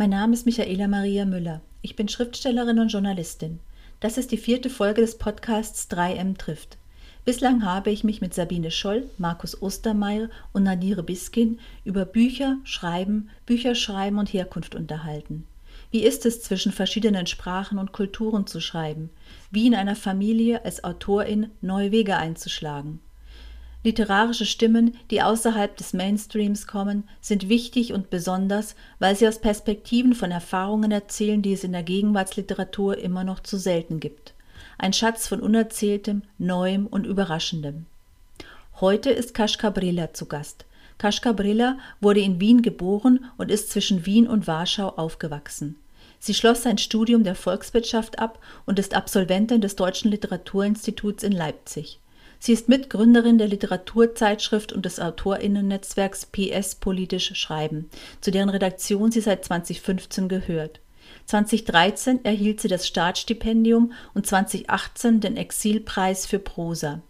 Mein Name ist Michaela Maria Müller. Ich bin Schriftstellerin und Journalistin. Das ist die vierte Folge des Podcasts 3M trifft. Bislang habe ich mich mit Sabine Scholl, Markus Ostermeier und Nadire Biskin über Bücher, Schreiben, Bücherschreiben und Herkunft unterhalten. Wie ist es, zwischen verschiedenen Sprachen und Kulturen zu schreiben? Wie in einer Familie als Autorin neue Wege einzuschlagen? Literarische Stimmen, die außerhalb des Mainstreams kommen, sind wichtig und besonders, weil sie aus Perspektiven von Erfahrungen erzählen, die es in der Gegenwartsliteratur immer noch zu selten gibt. Ein Schatz von Unerzähltem, Neuem und Überraschendem. Heute ist Kaschka Brilla zu Gast. Kaschka Brilla wurde in Wien geboren und ist zwischen Wien und Warschau aufgewachsen. Sie schloss sein Studium der Volkswirtschaft ab und ist Absolventin des Deutschen Literaturinstituts in Leipzig. Sie ist Mitgründerin der Literaturzeitschrift und des Autorinnennetzwerks PS Politisch Schreiben, zu deren Redaktion sie seit 2015 gehört. 2013 erhielt sie das Staatsstipendium und 2018 den Exilpreis für Prosa.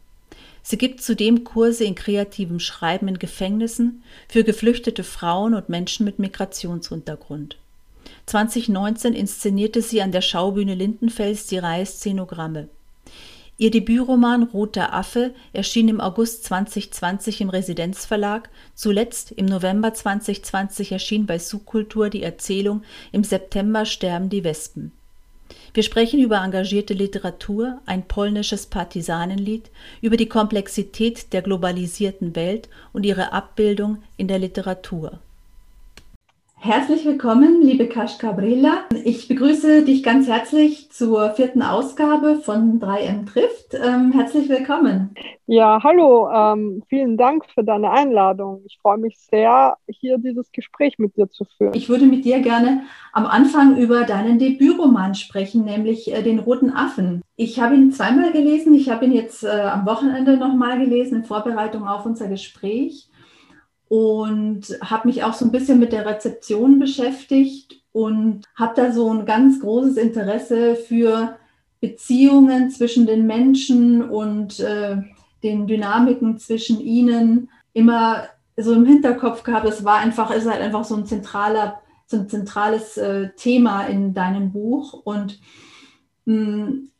Sie gibt zudem Kurse in kreativem Schreiben in Gefängnissen für geflüchtete Frauen und Menschen mit Migrationshintergrund. 2019 inszenierte sie an der Schaubühne Lindenfels die Reihe Szenogramme. Ihr Debütroman Roter Affe erschien im August 2020 im Residenzverlag, zuletzt im November 2020 erschien bei Subkultur die Erzählung Im September sterben die Wespen. Wir sprechen über engagierte Literatur, ein polnisches Partisanenlied, über die Komplexität der globalisierten Welt und ihre Abbildung in der Literatur. Herzlich willkommen, liebe Kaschka Brilla. Ich begrüße dich ganz herzlich zur vierten Ausgabe von 3M trifft. Ähm, herzlich willkommen. Ja, hallo. Ähm, vielen Dank für deine Einladung. Ich freue mich sehr, hier dieses Gespräch mit dir zu führen. Ich würde mit dir gerne am Anfang über deinen Debütroman sprechen, nämlich äh, den Roten Affen. Ich habe ihn zweimal gelesen. Ich habe ihn jetzt äh, am Wochenende nochmal gelesen in Vorbereitung auf unser Gespräch und habe mich auch so ein bisschen mit der Rezeption beschäftigt und habe da so ein ganz großes Interesse für Beziehungen zwischen den Menschen und äh, den Dynamiken zwischen ihnen immer so im Hinterkopf gehabt. Es war einfach, ist halt einfach so ein zentraler, so ein zentrales äh, Thema in deinem Buch und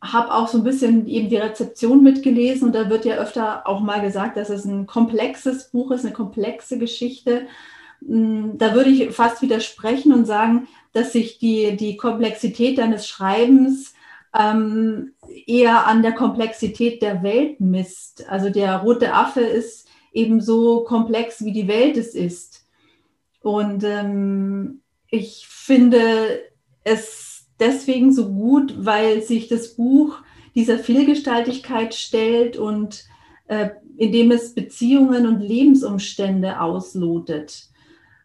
habe auch so ein bisschen eben die Rezeption mitgelesen und da wird ja öfter auch mal gesagt, dass es ein komplexes Buch ist, eine komplexe Geschichte. Hm, da würde ich fast widersprechen und sagen, dass sich die, die Komplexität deines Schreibens ähm, eher an der Komplexität der Welt misst. Also der rote Affe ist eben so komplex, wie die Welt es ist. Und ähm, ich finde es deswegen so gut, weil sich das Buch dieser Vielgestaltigkeit stellt und äh, indem es Beziehungen und Lebensumstände auslotet.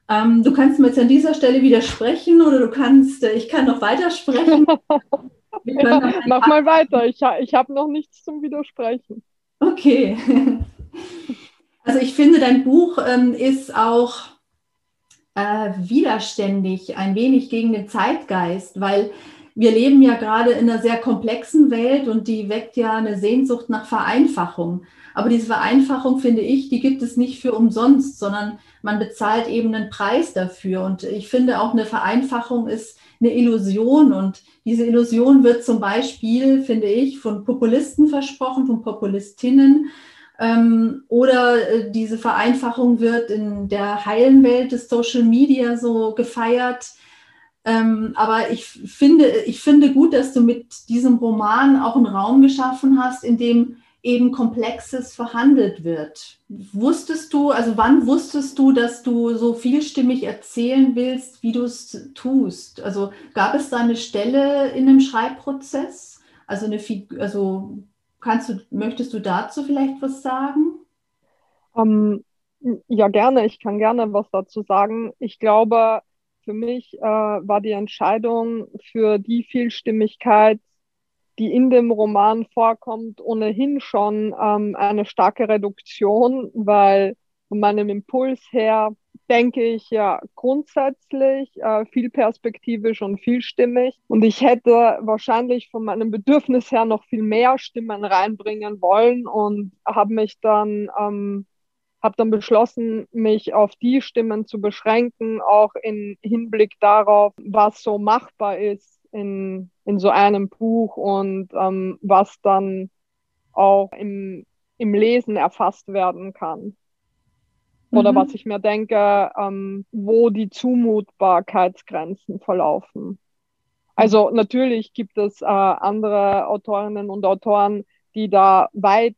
Ähm, du kannst mir jetzt an dieser Stelle widersprechen oder du kannst, äh, ich kann noch weitersprechen. Mach mal weiter, ich, ich habe noch nichts zum Widersprechen. Okay. Also ich finde, dein Buch ähm, ist auch äh, widerständig, ein wenig gegen den Zeitgeist, weil wir leben ja gerade in einer sehr komplexen Welt und die weckt ja eine Sehnsucht nach Vereinfachung. Aber diese Vereinfachung, finde ich, die gibt es nicht für umsonst, sondern man bezahlt eben einen Preis dafür. Und ich finde auch eine Vereinfachung ist eine Illusion. Und diese Illusion wird zum Beispiel, finde ich, von Populisten versprochen, von Populistinnen. Ähm, oder äh, diese Vereinfachung wird in der heilen Welt des Social Media so gefeiert. Ähm, aber ich finde, ich finde gut, dass du mit diesem Roman auch einen Raum geschaffen hast, in dem eben Komplexes verhandelt wird. Wusstest du, also wann wusstest du, dass du so vielstimmig erzählen willst, wie du es tust? Also gab es da eine Stelle in einem Schreibprozess? Also eine, also Kannst du, möchtest du dazu vielleicht was sagen? Ähm, ja, gerne. Ich kann gerne was dazu sagen. Ich glaube, für mich äh, war die Entscheidung für die Vielstimmigkeit, die in dem Roman vorkommt, ohnehin schon ähm, eine starke Reduktion, weil von meinem Impuls her denke ich ja grundsätzlich äh, viel perspektivisch und vielstimmig. Und ich hätte wahrscheinlich von meinem Bedürfnis her noch viel mehr Stimmen reinbringen wollen und habe mich dann ähm, habe dann beschlossen, mich auf die Stimmen zu beschränken, auch im Hinblick darauf, was so machbar ist in, in so einem Buch und ähm, was dann auch im, im Lesen erfasst werden kann. Oder mhm. was ich mir denke, ähm, wo die Zumutbarkeitsgrenzen verlaufen. Also natürlich gibt es äh, andere Autorinnen und Autoren, die da weit,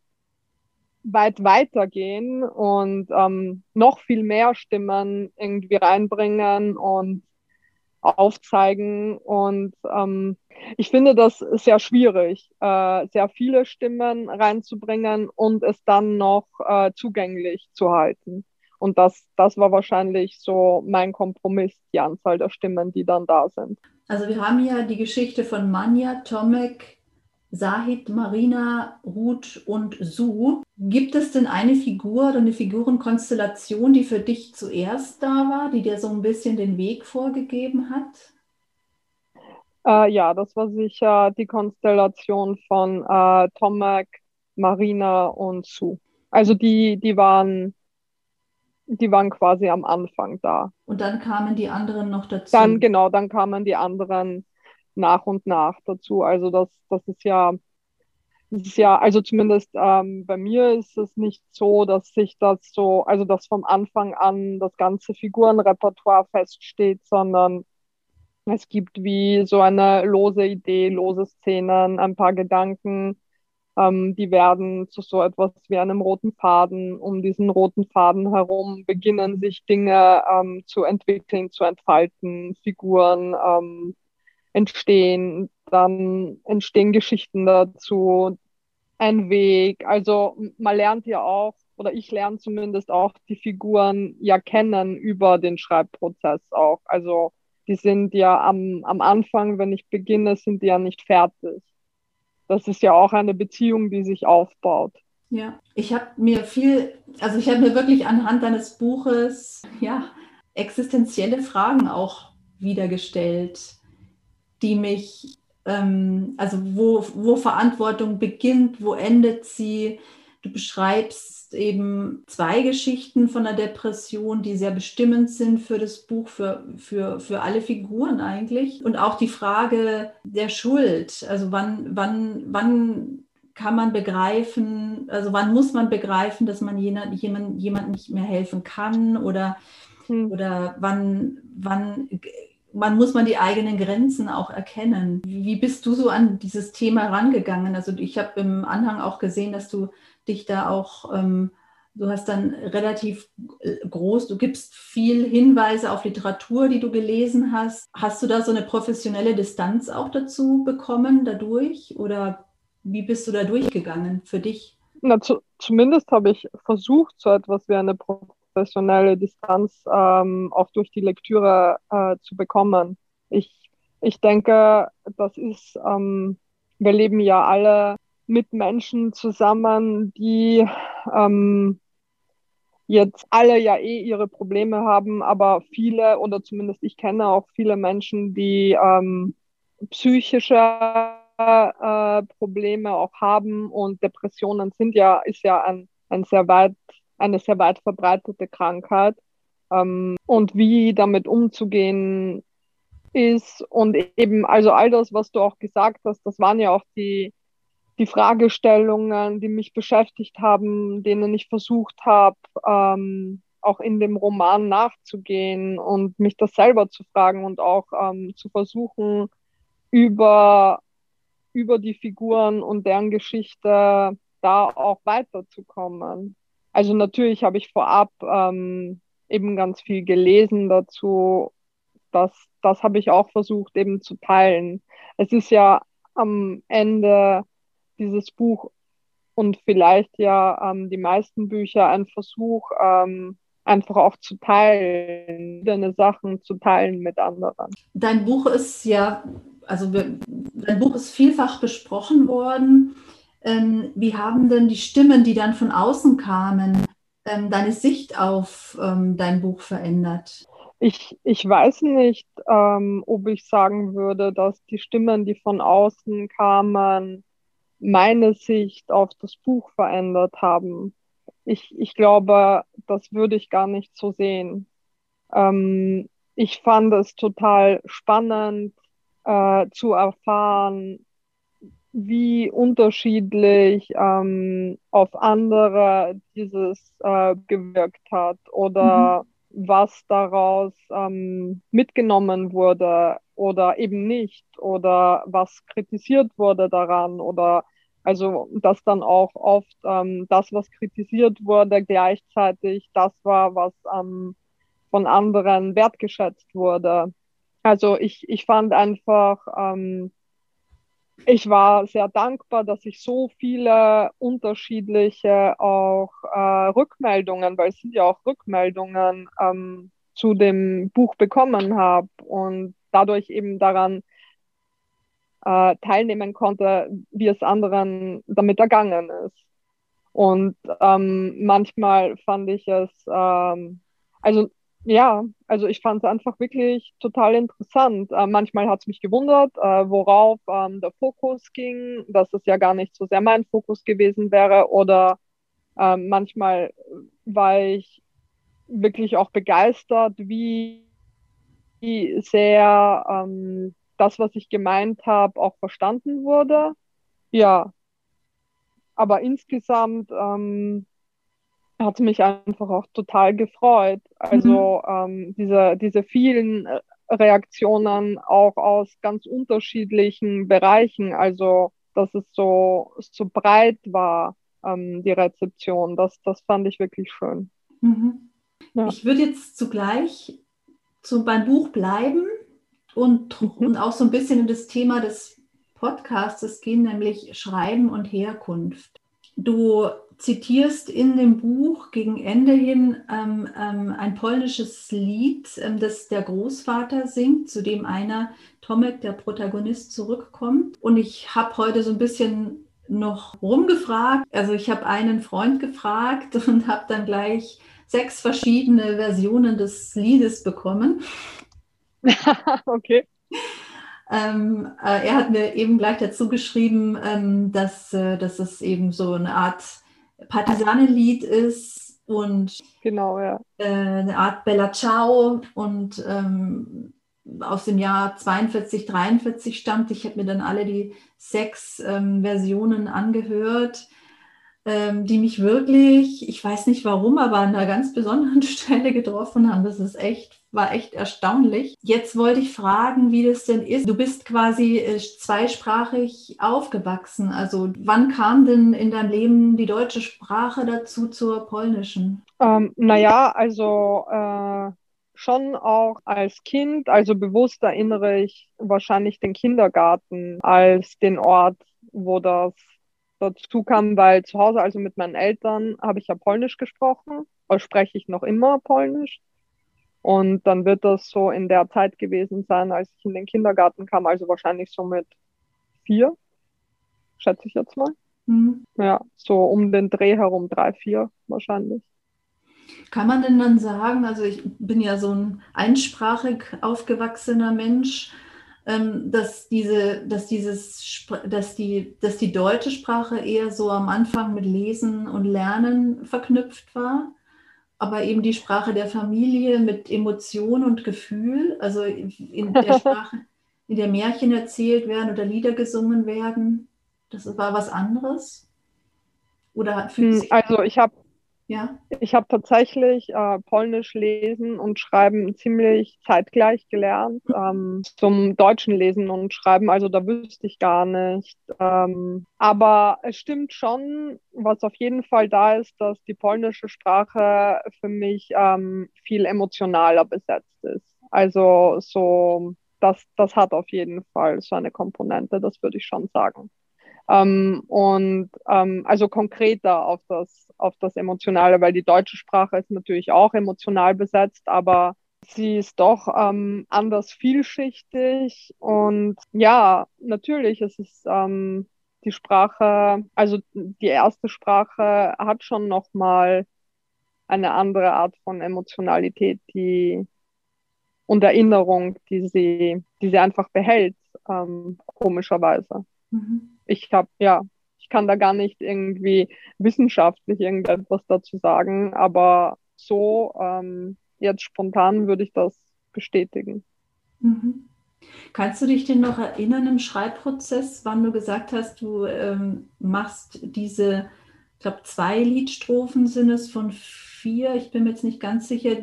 weit weitergehen und ähm, noch viel mehr Stimmen irgendwie reinbringen und aufzeigen. Und ähm, ich finde das sehr schwierig, äh, sehr viele Stimmen reinzubringen und es dann noch äh, zugänglich zu halten. Und das, das war wahrscheinlich so mein Kompromiss, die Anzahl der Stimmen, die dann da sind. Also wir haben ja die Geschichte von Manja, Tomek, Sahid, Marina, Ruth und Su. Gibt es denn eine Figur oder eine Figurenkonstellation, die für dich zuerst da war, die dir so ein bisschen den Weg vorgegeben hat? Äh, ja, das war sicher die Konstellation von äh, Tomek, Marina und Su. Also die, die waren, die waren quasi am Anfang da. Und dann kamen die anderen noch dazu. Dann genau, dann kamen die anderen nach und nach dazu. Also das, das ist ja, das ist ja, also zumindest ähm, bei mir ist es nicht so, dass sich das so, also dass vom Anfang an das ganze Figurenrepertoire feststeht, sondern es gibt wie so eine lose Idee, lose Szenen, ein paar Gedanken, ähm, die werden zu so etwas wie einem roten Faden. Um diesen roten Faden herum beginnen sich Dinge ähm, zu entwickeln, zu entfalten, Figuren, ähm, entstehen, dann entstehen Geschichten dazu, ein Weg. Also man lernt ja auch, oder ich lerne zumindest auch die Figuren ja kennen über den Schreibprozess auch. Also die sind ja am, am Anfang, wenn ich beginne, sind die ja nicht fertig. Das ist ja auch eine Beziehung, die sich aufbaut. Ja, ich habe mir viel, also ich habe mir wirklich anhand deines Buches, ja, existenzielle Fragen auch wiedergestellt die mich, ähm, also wo, wo Verantwortung beginnt, wo endet sie. Du beschreibst eben zwei Geschichten von der Depression, die sehr bestimmend sind für das Buch, für, für, für alle Figuren eigentlich. Und auch die Frage der Schuld. Also wann, wann, wann kann man begreifen, also wann muss man begreifen, dass man jemand, jemand, jemand nicht mehr helfen kann oder, hm. oder wann, wann man muss man die eigenen Grenzen auch erkennen. Wie bist du so an dieses Thema rangegangen? Also ich habe im Anhang auch gesehen, dass du dich da auch, ähm, du hast dann relativ äh, groß, du gibst viel Hinweise auf Literatur, die du gelesen hast. Hast du da so eine professionelle Distanz auch dazu bekommen dadurch? Oder wie bist du da durchgegangen für dich? Na, zu, zumindest habe ich versucht, so etwas wie eine professionelle Distanz ähm, auch durch die Lektüre äh, zu bekommen. Ich, ich denke, das ist, ähm, wir leben ja alle mit Menschen zusammen, die ähm, jetzt alle ja eh ihre Probleme haben, aber viele oder zumindest ich kenne auch viele Menschen, die ähm, psychische äh, Probleme auch haben und Depressionen sind ja, ist ja ein, ein sehr weit eine sehr weit verbreitete Krankheit. Ähm, und wie damit umzugehen ist und eben, also all das, was du auch gesagt hast, das waren ja auch die, die Fragestellungen, die mich beschäftigt haben, denen ich versucht habe, ähm, auch in dem Roman nachzugehen und mich das selber zu fragen und auch ähm, zu versuchen, über, über die Figuren und deren Geschichte da auch weiterzukommen. Also natürlich habe ich vorab ähm, eben ganz viel gelesen dazu. Das, das habe ich auch versucht eben zu teilen. Es ist ja am Ende dieses Buch und vielleicht ja ähm, die meisten Bücher ein Versuch, ähm, einfach auch zu teilen, deine Sachen zu teilen mit anderen. Dein Buch ist ja, also dein Buch ist vielfach besprochen worden. Ähm, wie haben denn die Stimmen, die dann von außen kamen, ähm, deine Sicht auf ähm, dein Buch verändert? Ich, ich weiß nicht, ähm, ob ich sagen würde, dass die Stimmen, die von außen kamen, meine Sicht auf das Buch verändert haben. ich, ich glaube, das würde ich gar nicht so sehen. Ähm, ich fand es total spannend äh, zu erfahren, wie unterschiedlich ähm, auf andere dieses äh, gewirkt hat oder mhm. was daraus ähm, mitgenommen wurde oder eben nicht oder was kritisiert wurde daran oder also dass dann auch oft ähm, das, was kritisiert wurde, gleichzeitig das war, was ähm, von anderen wertgeschätzt wurde. Also ich, ich fand einfach, ähm, ich war sehr dankbar, dass ich so viele unterschiedliche auch äh, Rückmeldungen, weil es sind ja auch Rückmeldungen ähm, zu dem Buch bekommen habe und dadurch eben daran äh, teilnehmen konnte, wie es anderen damit ergangen ist. Und ähm, manchmal fand ich es, ähm, also ja, also ich fand es einfach wirklich total interessant. Äh, manchmal hat es mich gewundert, äh, worauf ähm, der Fokus ging, dass es ja gar nicht so sehr mein Fokus gewesen wäre. Oder äh, manchmal war ich wirklich auch begeistert, wie sehr ähm, das, was ich gemeint habe, auch verstanden wurde. Ja, aber insgesamt ähm, hat mich einfach auch total gefreut. Also mhm. ähm, diese, diese vielen äh, Reaktionen auch aus ganz unterschiedlichen Bereichen. Also dass es so, so breit war, ähm, die Rezeption. Das, das fand ich wirklich schön. Mhm. Ja. Ich würde jetzt zugleich zu, beim Buch bleiben und, mhm. und auch so ein bisschen in das Thema des Podcasts gehen, nämlich Schreiben und Herkunft. Du zitierst in dem Buch gegen Ende hin ähm, ähm, ein polnisches Lied, ähm, das der Großvater singt, zu dem einer, Tomek, der Protagonist, zurückkommt. Und ich habe heute so ein bisschen noch rumgefragt. Also ich habe einen Freund gefragt und habe dann gleich sechs verschiedene Versionen des Liedes bekommen. okay. Ähm, äh, er hat mir eben gleich dazu geschrieben, ähm, dass, äh, dass es eben so eine Art Partisanenlied ist und genau, ja. äh, eine Art Bella Ciao und ähm, aus dem Jahr 42, 43 stammt. Ich habe mir dann alle die sechs ähm, Versionen angehört die mich wirklich, ich weiß nicht warum, aber an einer ganz besonderen Stelle getroffen haben. Das ist echt, war echt erstaunlich. Jetzt wollte ich fragen, wie das denn ist. Du bist quasi äh, zweisprachig aufgewachsen. Also wann kam denn in deinem Leben die deutsche Sprache dazu zur polnischen? Ähm, naja, also äh, schon auch als Kind, also bewusst erinnere ich wahrscheinlich den Kindergarten als den Ort, wo das dazu kam, weil zu Hause, also mit meinen Eltern, habe ich ja Polnisch gesprochen, oder spreche ich noch immer Polnisch. Und dann wird das so in der Zeit gewesen sein, als ich in den Kindergarten kam, also wahrscheinlich so mit vier, schätze ich jetzt mal. Mhm. Ja, so um den Dreh herum, drei, vier wahrscheinlich. Kann man denn dann sagen, also ich bin ja so ein einsprachig aufgewachsener Mensch, dass diese, dass dieses, dass die, dass die deutsche Sprache eher so am Anfang mit Lesen und Lernen verknüpft war, aber eben die Sprache der Familie mit Emotion und Gefühl, also in der Sprache, in der Märchen erzählt werden oder Lieder gesungen werden, das war was anderes? Oder hm, also ich habe ja. Ich habe tatsächlich äh, Polnisch lesen und schreiben ziemlich zeitgleich gelernt. Ähm, zum deutschen Lesen und Schreiben, also da wüsste ich gar nicht. Ähm, aber es stimmt schon, was auf jeden Fall da ist, dass die polnische Sprache für mich ähm, viel emotionaler besetzt ist. Also so, das, das hat auf jeden Fall so eine Komponente, das würde ich schon sagen. Ähm, und ähm, also konkreter auf das, auf das Emotionale, weil die deutsche Sprache ist natürlich auch emotional besetzt, aber sie ist doch ähm, anders vielschichtig und ja, natürlich ist es ähm, die Sprache, also die erste Sprache hat schon nochmal eine andere Art von Emotionalität, die und Erinnerung, die sie, die sie einfach behält, ähm, komischerweise. Mhm ich habe, ja, ich kann da gar nicht irgendwie wissenschaftlich irgendetwas dazu sagen, aber so ähm, jetzt spontan würde ich das bestätigen. Mhm. Kannst du dich denn noch erinnern im Schreibprozess, wann du gesagt hast, du ähm, machst diese, ich glaube, zwei Liedstrophen sind es von vier, ich bin mir jetzt nicht ganz sicher,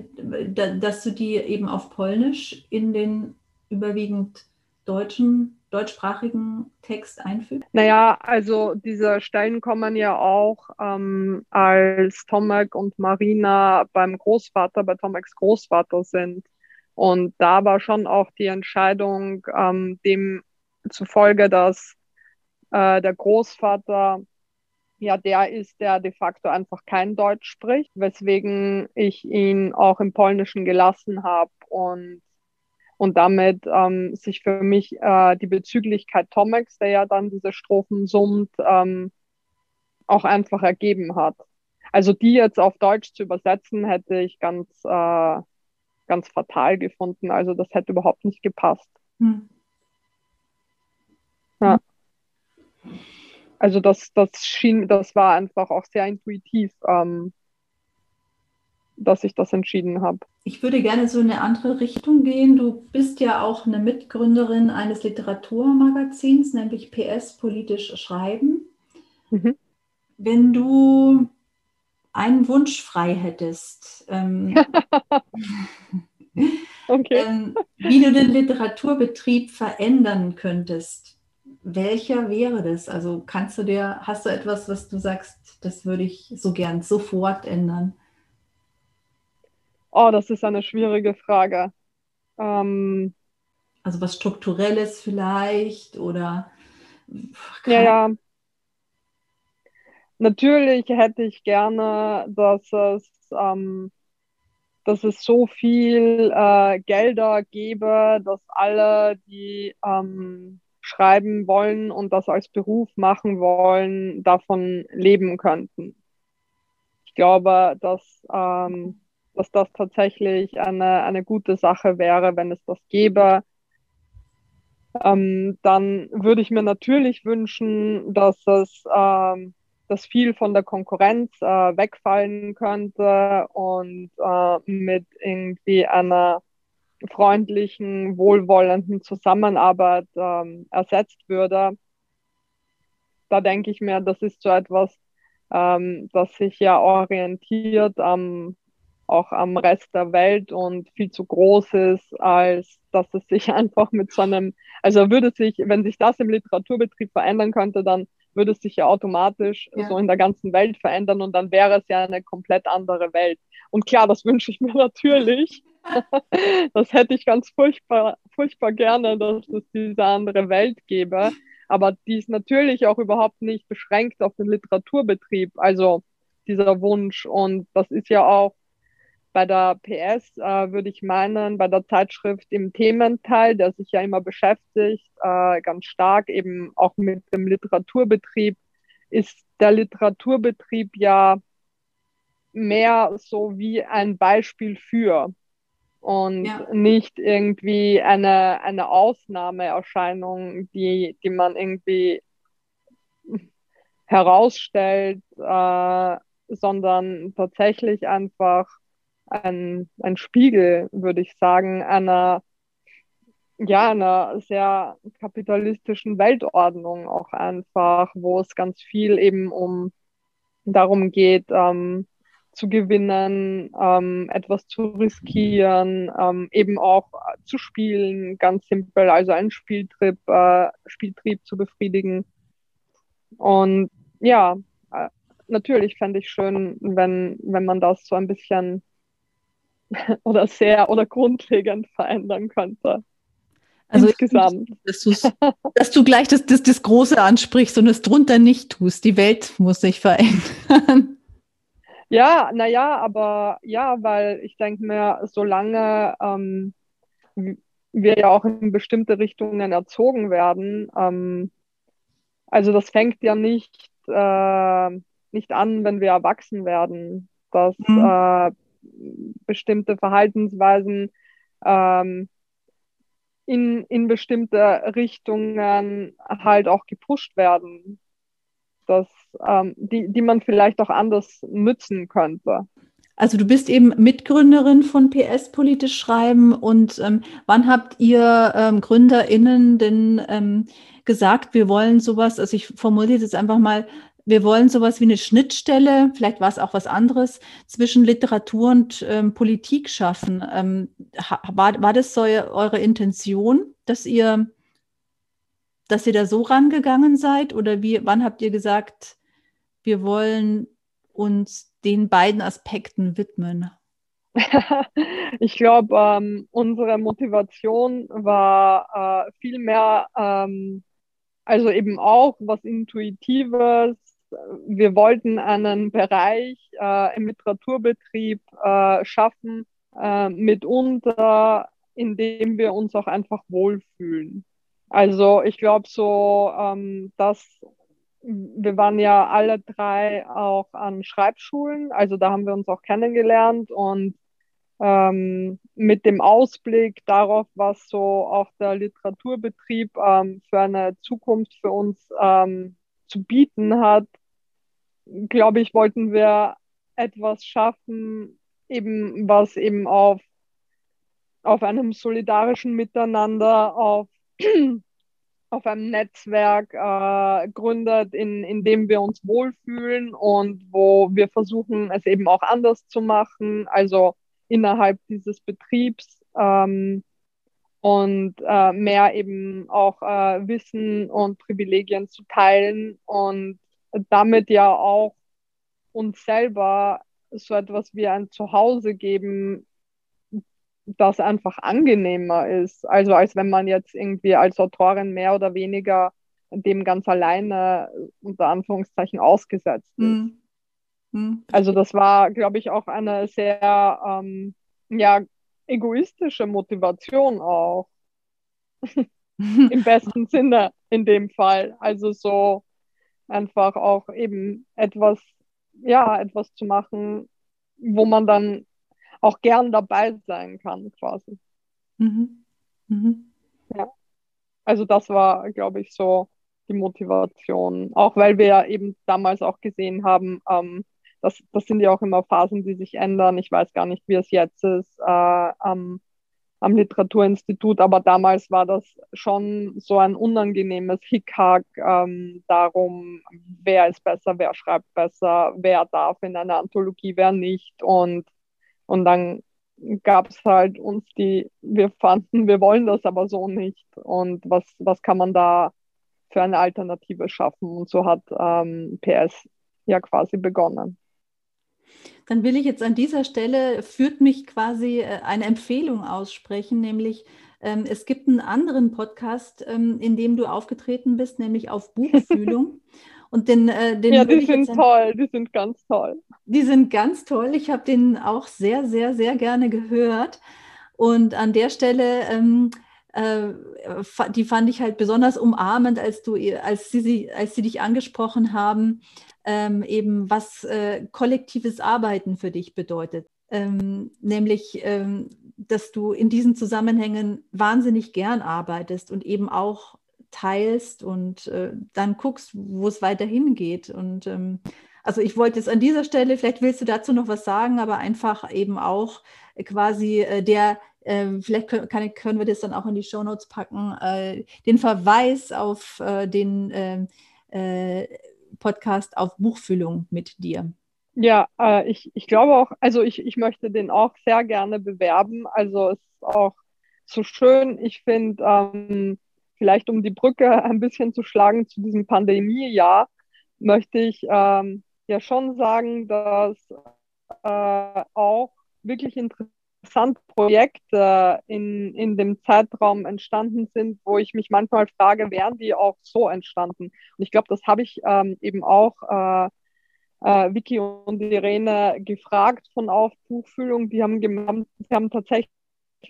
da, dass du die eben auf Polnisch in den überwiegend deutschen, deutschsprachigen Text einfügst? Naja, also diese Stellen kommen ja auch ähm, als Tomek und Marina beim Großvater, bei Tomeks Großvater sind. Und da war schon auch die Entscheidung ähm, dem zufolge, dass äh, der Großvater ja der ist, der de facto einfach kein Deutsch spricht, weswegen ich ihn auch im Polnischen gelassen habe und und damit ähm, sich für mich äh, die Bezüglichkeit Tomex, der ja dann diese Strophen summt, ähm, auch einfach ergeben hat. Also die jetzt auf Deutsch zu übersetzen, hätte ich ganz, äh, ganz fatal gefunden. Also das hätte überhaupt nicht gepasst. Hm. Ja. Also das, das schien, das war einfach auch sehr intuitiv, ähm, dass ich das entschieden habe. Ich würde gerne so in eine andere Richtung gehen. Du bist ja auch eine Mitgründerin eines Literaturmagazins, nämlich PS Politisch Schreiben. Mhm. Wenn du einen Wunsch frei hättest, ähm, okay. ähm, wie du den Literaturbetrieb verändern könntest, welcher wäre das? Also kannst du dir, hast du etwas, was du sagst, das würde ich so gern sofort ändern? Oh, das ist eine schwierige Frage. Ähm, also was Strukturelles vielleicht oder. Ja, ja. Natürlich hätte ich gerne, dass es, ähm, dass es so viel äh, Gelder gäbe, dass alle, die ähm, schreiben wollen und das als Beruf machen wollen, davon leben könnten. Ich glaube, dass ähm, dass das tatsächlich eine, eine gute Sache wäre, wenn es das gäbe. Ähm, dann würde ich mir natürlich wünschen, dass es ähm, dass viel von der Konkurrenz äh, wegfallen könnte und äh, mit irgendwie einer freundlichen, wohlwollenden Zusammenarbeit ähm, ersetzt würde. Da denke ich mir, das ist so etwas, ähm, das sich ja orientiert am auch am Rest der Welt und viel zu groß ist, als dass es sich einfach mit so einem, also würde sich, wenn sich das im Literaturbetrieb verändern könnte, dann würde es sich ja automatisch ja. so in der ganzen Welt verändern und dann wäre es ja eine komplett andere Welt. Und klar, das wünsche ich mir natürlich. das hätte ich ganz furchtbar, furchtbar gerne, dass es diese andere Welt gäbe. Aber die ist natürlich auch überhaupt nicht beschränkt auf den Literaturbetrieb. Also dieser Wunsch. Und das ist ja auch bei der PS äh, würde ich meinen, bei der Zeitschrift im Thementeil, der sich ja immer beschäftigt, äh, ganz stark eben auch mit dem Literaturbetrieb, ist der Literaturbetrieb ja mehr so wie ein Beispiel für und ja. nicht irgendwie eine, eine Ausnahmeerscheinung, die, die man irgendwie herausstellt, äh, sondern tatsächlich einfach ein, ein Spiegel, würde ich sagen, einer, ja, einer sehr kapitalistischen Weltordnung auch einfach, wo es ganz viel eben um darum geht, ähm, zu gewinnen, ähm, etwas zu riskieren, ähm, eben auch zu spielen, ganz simpel, also einen Spieltrieb, äh, Spieltrieb zu befriedigen. Und ja, äh, natürlich fände ich schön, wenn, wenn man das so ein bisschen oder sehr oder grundlegend verändern könnte. Also insgesamt. Dass, dass, du gleich das, das, das Große ansprichst und es drunter nicht tust. Die Welt muss sich verändern. Ja, naja, aber ja, weil ich denke mir, solange ähm, wir ja auch in bestimmte Richtungen erzogen werden, ähm, also das fängt ja nicht, äh, nicht an, wenn wir erwachsen werden. Das mhm. äh, bestimmte Verhaltensweisen ähm, in, in bestimmte Richtungen halt auch gepusht werden. das, ähm, die, die man vielleicht auch anders nützen könnte. Also du bist eben Mitgründerin von PS Politisch Schreiben und ähm, wann habt ihr ähm, GründerInnen denn ähm, gesagt, wir wollen sowas, also ich formuliere das einfach mal, wir wollen sowas wie eine Schnittstelle, vielleicht war es auch was anderes, zwischen Literatur und ähm, Politik schaffen. Ähm, war, war das so eure Intention, dass ihr, dass ihr da so rangegangen seid? Oder wie, wann habt ihr gesagt, wir wollen uns den beiden Aspekten widmen? ich glaube, ähm, unsere Motivation war äh, viel mehr, ähm, also eben auch was Intuitives. Wir wollten einen Bereich äh, im Literaturbetrieb äh, schaffen, äh, mitunter, in dem wir uns auch einfach wohlfühlen. Also ich glaube so, ähm, dass wir waren ja alle drei auch an Schreibschulen, also da haben wir uns auch kennengelernt und ähm, mit dem Ausblick darauf, was so auch der Literaturbetrieb ähm, für eine Zukunft für uns ähm, zu bieten hat, glaube ich, wollten wir etwas schaffen, eben was eben auf, auf einem solidarischen Miteinander, auf auf einem Netzwerk äh, gründet, in, in dem wir uns wohlfühlen und wo wir versuchen, es eben auch anders zu machen, also innerhalb dieses Betriebs ähm, und äh, mehr eben auch äh, Wissen und Privilegien zu teilen und damit ja auch uns selber so etwas wie ein Zuhause geben, das einfach angenehmer ist. Also als wenn man jetzt irgendwie als Autorin mehr oder weniger dem ganz alleine unter Anführungszeichen ausgesetzt ist. Mhm. Mhm. Also das war, glaube ich, auch eine sehr ähm, ja, egoistische Motivation auch. Im besten Sinne in dem Fall. Also so einfach auch eben etwas, ja, etwas zu machen, wo man dann auch gern dabei sein kann, quasi. Mhm. Mhm. Ja. Also das war, glaube ich, so die Motivation. Auch weil wir ja eben damals auch gesehen haben, ähm, das, das sind ja auch immer Phasen, die sich ändern. Ich weiß gar nicht, wie es jetzt ist äh, am, am Literaturinstitut, aber damals war das schon so ein unangenehmes Hickhack ähm, darum, wer ist besser, wer schreibt besser, wer darf in einer Anthologie, wer nicht. Und und dann gab es halt uns die, wir fanden, wir wollen das aber so nicht. Und was, was kann man da für eine Alternative schaffen? Und so hat ähm, PS ja quasi begonnen. Dann will ich jetzt an dieser Stelle, führt mich quasi äh, eine Empfehlung aussprechen, nämlich ähm, es gibt einen anderen Podcast, ähm, in dem du aufgetreten bist, nämlich auf Buchfühlung. Und den, äh, den ja, die sind toll, die sind ganz toll. Die sind ganz toll. Ich habe den auch sehr, sehr, sehr gerne gehört. Und an der Stelle, ähm, äh, die fand ich halt besonders umarmend, als du, als sie, als sie dich angesprochen haben, ähm, eben was äh, kollektives Arbeiten für dich bedeutet. Ähm, nämlich, ähm, dass du in diesen Zusammenhängen wahnsinnig gern arbeitest und eben auch teilst und äh, dann guckst, wo es weiterhin geht. Und ähm, also ich wollte jetzt an dieser Stelle, vielleicht willst du dazu noch was sagen, aber einfach eben auch quasi äh, der, äh, vielleicht können, können wir das dann auch in die Shownotes packen, äh, den Verweis auf äh, den ähm, äh, Podcast auf Buchfüllung mit dir. Ja, ich, ich glaube auch, also ich, ich möchte den auch sehr gerne bewerben. Also es ist auch so schön. Ich finde, ähm, vielleicht um die Brücke ein bisschen zu schlagen zu diesem Pandemiejahr, möchte ich ähm, ja schon sagen, dass äh, auch wirklich interessante Projekte in, in dem Zeitraum entstanden sind, wo ich mich manchmal frage, wären die auch so entstanden? Und ich glaube, das habe ich ähm, eben auch äh, äh, Vicky und Irene gefragt von Aufbuchfühlung. Die haben, die haben tatsächlich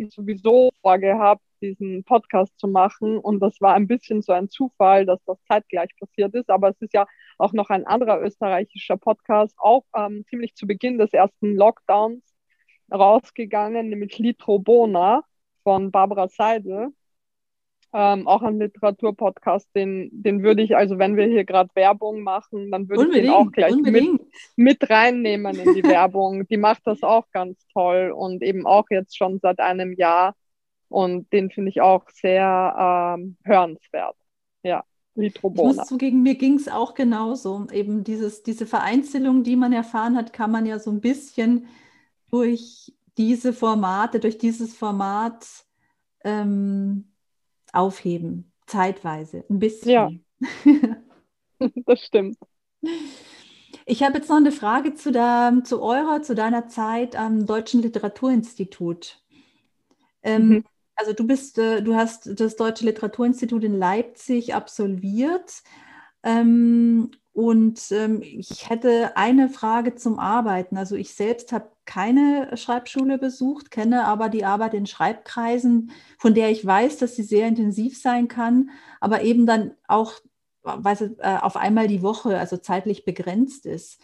sowieso vorgehabt, diesen Podcast zu machen. Und das war ein bisschen so ein Zufall, dass das zeitgleich passiert ist. Aber es ist ja auch noch ein anderer österreichischer Podcast, auch ähm, ziemlich zu Beginn des ersten Lockdowns rausgegangen, nämlich Litro Bona von Barbara Seidel. ähm, auch ein Literaturpodcast, den, den würde ich, also wenn wir hier gerade Werbung machen, dann würde ich den auch gleich mit, mit reinnehmen in die Werbung. Die macht das auch ganz toll und eben auch jetzt schon seit einem Jahr. Und den finde ich auch sehr ähm, hörenswert. Ja. Litrobona. Ich muss zugeben, mir ging es auch genauso. Eben dieses, diese Vereinzelung, die man erfahren hat, kann man ja so ein bisschen durch diese Formate, durch dieses Format ähm, aufheben, zeitweise, ein bisschen. Ja, das stimmt. Ich habe jetzt noch eine Frage zu, der, zu eurer, zu deiner Zeit am Deutschen Literaturinstitut. Ähm, mhm. Also du bist, äh, du hast das Deutsche Literaturinstitut in Leipzig absolviert. Ähm, und ähm, ich hätte eine Frage zum Arbeiten. Also ich selbst habe keine Schreibschule besucht, kenne aber die Arbeit in Schreibkreisen, von der ich weiß, dass sie sehr intensiv sein kann, aber eben dann auch weiß, äh, auf einmal die Woche, also zeitlich begrenzt ist.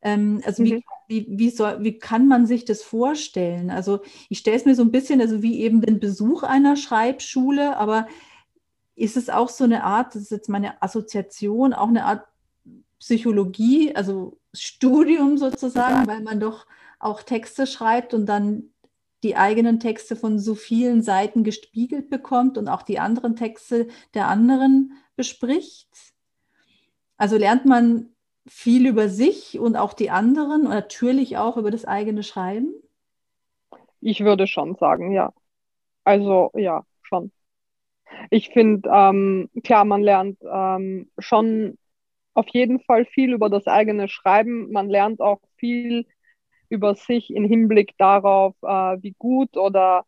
Ähm, also mhm. wie, wie, wie, soll, wie kann man sich das vorstellen? Also ich stelle es mir so ein bisschen, also wie eben den Besuch einer Schreibschule, aber ist es auch so eine Art, das ist jetzt meine Assoziation, auch eine Art Psychologie, also Studium sozusagen, weil man doch auch Texte schreibt und dann die eigenen Texte von so vielen Seiten gespiegelt bekommt und auch die anderen Texte der anderen bespricht. Also lernt man viel über sich und auch die anderen und natürlich auch über das eigene Schreiben? Ich würde schon sagen, ja. Also ja, schon. Ich finde, ähm, klar, man lernt ähm, schon auf jeden Fall viel über das eigene Schreiben. Man lernt auch viel über sich im Hinblick darauf, äh, wie gut oder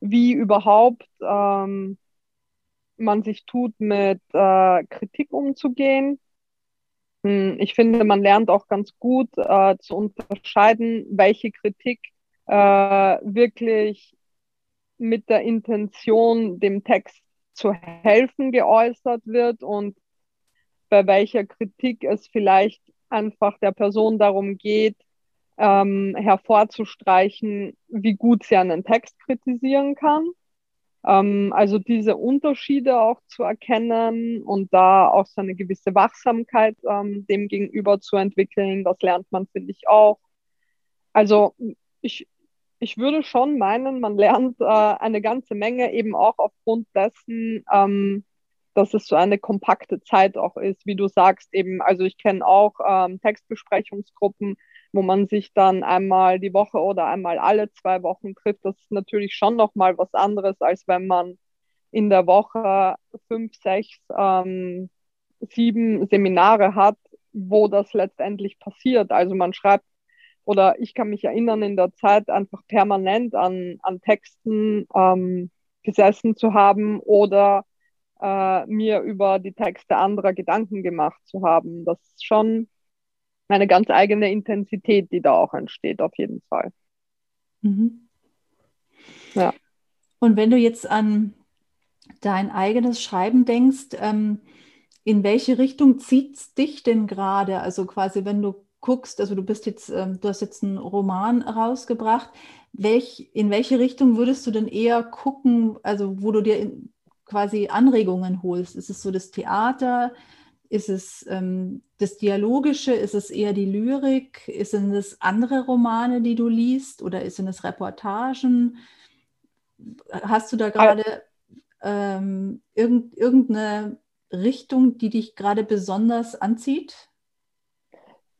wie überhaupt ähm, man sich tut, mit äh, Kritik umzugehen. Hm, ich finde, man lernt auch ganz gut äh, zu unterscheiden, welche Kritik äh, wirklich mit der Intention, dem Text zu helfen, geäußert wird und bei welcher Kritik es vielleicht einfach der Person darum geht, ähm, hervorzustreichen, wie gut sie einen Text kritisieren kann. Ähm, also diese Unterschiede auch zu erkennen und da auch so eine gewisse Wachsamkeit ähm, dem gegenüber zu entwickeln, das lernt man, finde ich, auch. Also ich, ich würde schon meinen, man lernt äh, eine ganze Menge eben auch aufgrund dessen, ähm, dass es so eine kompakte Zeit auch ist, wie du sagst, eben, also ich kenne auch ähm, Textbesprechungsgruppen, wo man sich dann einmal die Woche oder einmal alle zwei Wochen trifft. Das ist natürlich schon nochmal was anderes, als wenn man in der Woche fünf, sechs, ähm, sieben Seminare hat, wo das letztendlich passiert. Also man schreibt, oder ich kann mich erinnern, in der Zeit einfach permanent an, an Texten ähm, gesessen zu haben oder äh, mir über die Texte anderer Gedanken gemacht zu haben. Das ist schon eine ganz eigene Intensität, die da auch entsteht, auf jeden Fall. Mhm. Ja. Und wenn du jetzt an dein eigenes Schreiben denkst, ähm, in welche Richtung zieht es dich denn gerade? Also quasi, wenn du guckst, also du bist jetzt, ähm, du hast jetzt einen Roman rausgebracht, welch, in welche Richtung würdest du denn eher gucken, also wo du dir in, quasi Anregungen holst? Ist es so das Theater? Ist es ähm, das Dialogische? Ist es eher die Lyrik? Sind es andere Romane, die du liest? Oder sind es Reportagen? Hast du da gerade ähm, irgend, irgendeine Richtung, die dich gerade besonders anzieht?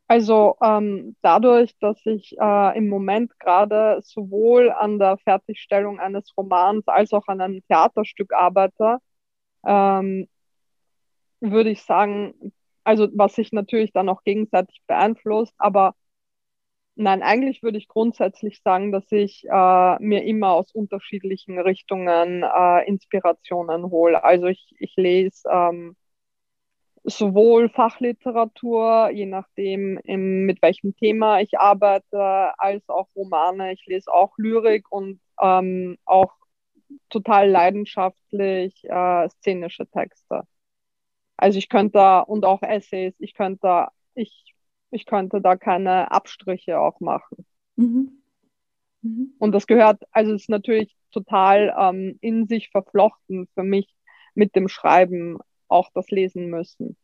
Also ähm, dadurch, dass ich äh, im Moment gerade sowohl an der Fertigstellung eines Romans als auch an einem Theaterstück arbeite, ähm, würde ich sagen, also was sich natürlich dann auch gegenseitig beeinflusst, aber nein, eigentlich würde ich grundsätzlich sagen, dass ich äh, mir immer aus unterschiedlichen Richtungen äh, Inspirationen hole. Also ich, ich lese ähm, sowohl Fachliteratur, je nachdem, im, mit welchem Thema ich arbeite, als auch Romane. Ich lese auch Lyrik und ähm, auch total leidenschaftlich äh, szenische Texte. Also ich könnte da, und auch Essays, ich könnte, ich, ich könnte da keine Abstriche auch machen. Mhm. Mhm. Und das gehört, also es ist natürlich total ähm, in sich verflochten für mich mit dem Schreiben auch das lesen müssen.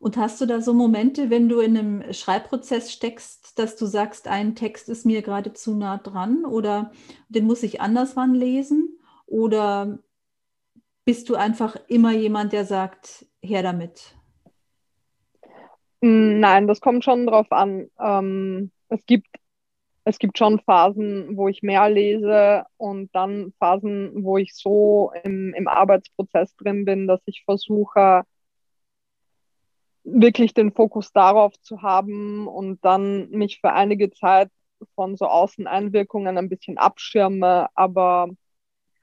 Und hast du da so Momente, wenn du in einem Schreibprozess steckst, dass du sagst, ein Text ist mir gerade zu nah dran oder den muss ich anders lesen? Oder bist du einfach immer jemand, der sagt, her damit? Nein, das kommt schon drauf an. Ähm, es gibt es gibt schon Phasen, wo ich mehr lese und dann Phasen, wo ich so im, im Arbeitsprozess drin bin, dass ich versuche, wirklich den Fokus darauf zu haben und dann mich für einige Zeit von so Außeneinwirkungen ein bisschen abschirme. Aber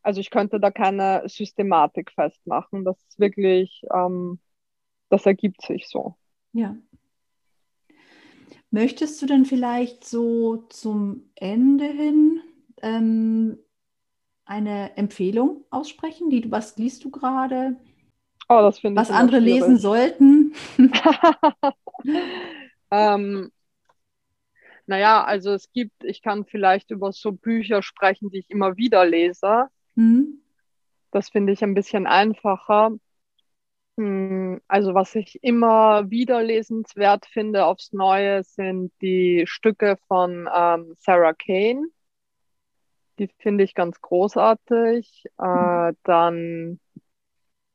also ich könnte da keine Systematik festmachen. Das ist wirklich, ähm, das ergibt sich so. Ja. Möchtest du denn vielleicht so zum Ende hin ähm, eine Empfehlung aussprechen? Die, was liest du gerade? Oh, das finde Was andere schwierig. lesen sollten? ähm, naja, also es gibt, ich kann vielleicht über so Bücher sprechen, die ich immer wieder lese. Mhm. Das finde ich ein bisschen einfacher. Hm, also was ich immer wieder lesenswert finde aufs Neue sind die Stücke von ähm, Sarah Kane. Die finde ich ganz großartig. Äh, dann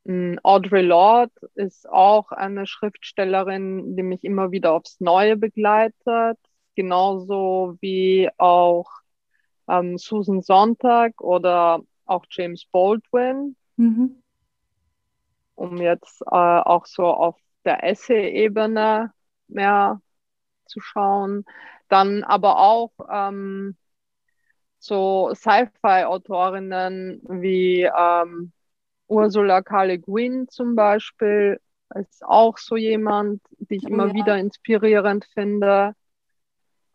hm, Audre Lorde ist auch eine Schriftstellerin, die mich immer wieder aufs Neue begleitet. Genauso wie auch ähm, Susan Sonntag oder auch James Baldwin. Mhm um jetzt äh, auch so auf der Essay-Ebene mehr zu schauen. Dann aber auch ähm, so Sci-Fi-Autorinnen wie ähm, Ursula K. Le Guin zum Beispiel ist auch so jemand, die ich immer ja. wieder inspirierend finde.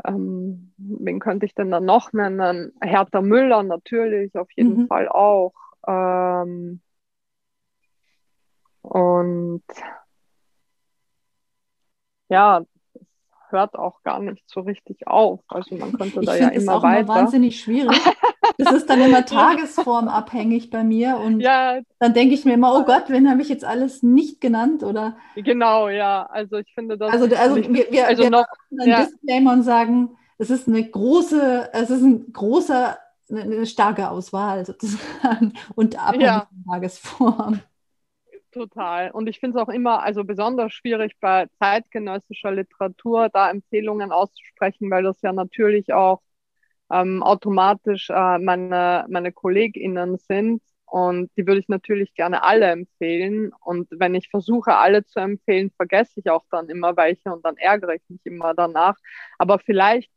Ähm, wen könnte ich denn da noch nennen? Hertha Müller natürlich, auf jeden mhm. Fall auch. Ähm, und ja, es hört auch gar nicht so richtig auf. Also man könnte da ja immer auch weiter. Immer wahnsinnig schwierig. Das ist dann immer tagesformabhängig bei mir und ja, dann denke ich mir immer, oh Gott, wen habe ich jetzt alles nicht genannt oder? Genau, ja. Also ich finde das. Also, also wir, wir, also wir noch, einen ja. Disclaimer und sagen, es ist eine große, es ist ein großer, eine starke Auswahl sozusagen und abhängig ja. von Tagesform. Total. Und ich finde es auch immer, also besonders schwierig bei zeitgenössischer Literatur, da Empfehlungen auszusprechen, weil das ja natürlich auch ähm, automatisch äh, meine, meine KollegInnen sind. Und die würde ich natürlich gerne alle empfehlen. Und wenn ich versuche, alle zu empfehlen, vergesse ich auch dann immer welche und dann ärgere ich mich immer danach. Aber vielleicht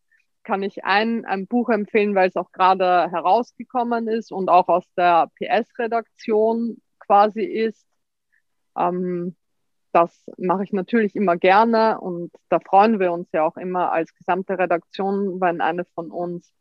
kann ich ein, ein Buch empfehlen, weil es auch gerade herausgekommen ist und auch aus der PS-Redaktion quasi ist. Ähm, das mache ich natürlich immer gerne und da freuen wir uns ja auch immer als gesamte Redaktion, wenn eine von uns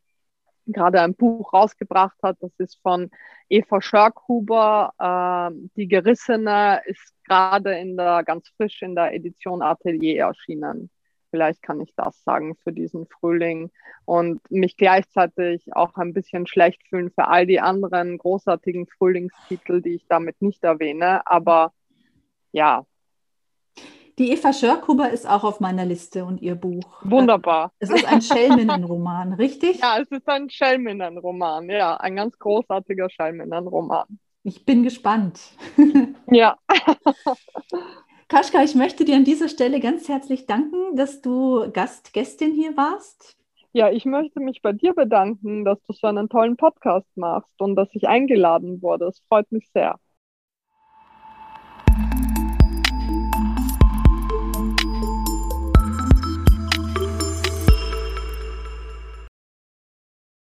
gerade ein Buch rausgebracht hat. Das ist von Eva Schörkhuber. Äh, die Gerissene ist gerade in der ganz frisch in der Edition Atelier erschienen. Vielleicht kann ich das sagen für diesen Frühling und mich gleichzeitig auch ein bisschen schlecht fühlen für all die anderen großartigen Frühlingstitel, die ich damit nicht erwähne. Aber ja. Die Eva Schörkuber ist auch auf meiner Liste und ihr Buch. Wunderbar. Es ist ein Schelminnenroman, richtig? Ja, es ist ein Schelminnenroman, ja, ein ganz großartiger Schelminnenroman. Ich bin gespannt. Ja. Kaschka, ich möchte dir an dieser Stelle ganz herzlich danken, dass du Gast, Gästin hier warst. Ja, ich möchte mich bei dir bedanken, dass du so einen tollen Podcast machst und dass ich eingeladen wurde. Es freut mich sehr.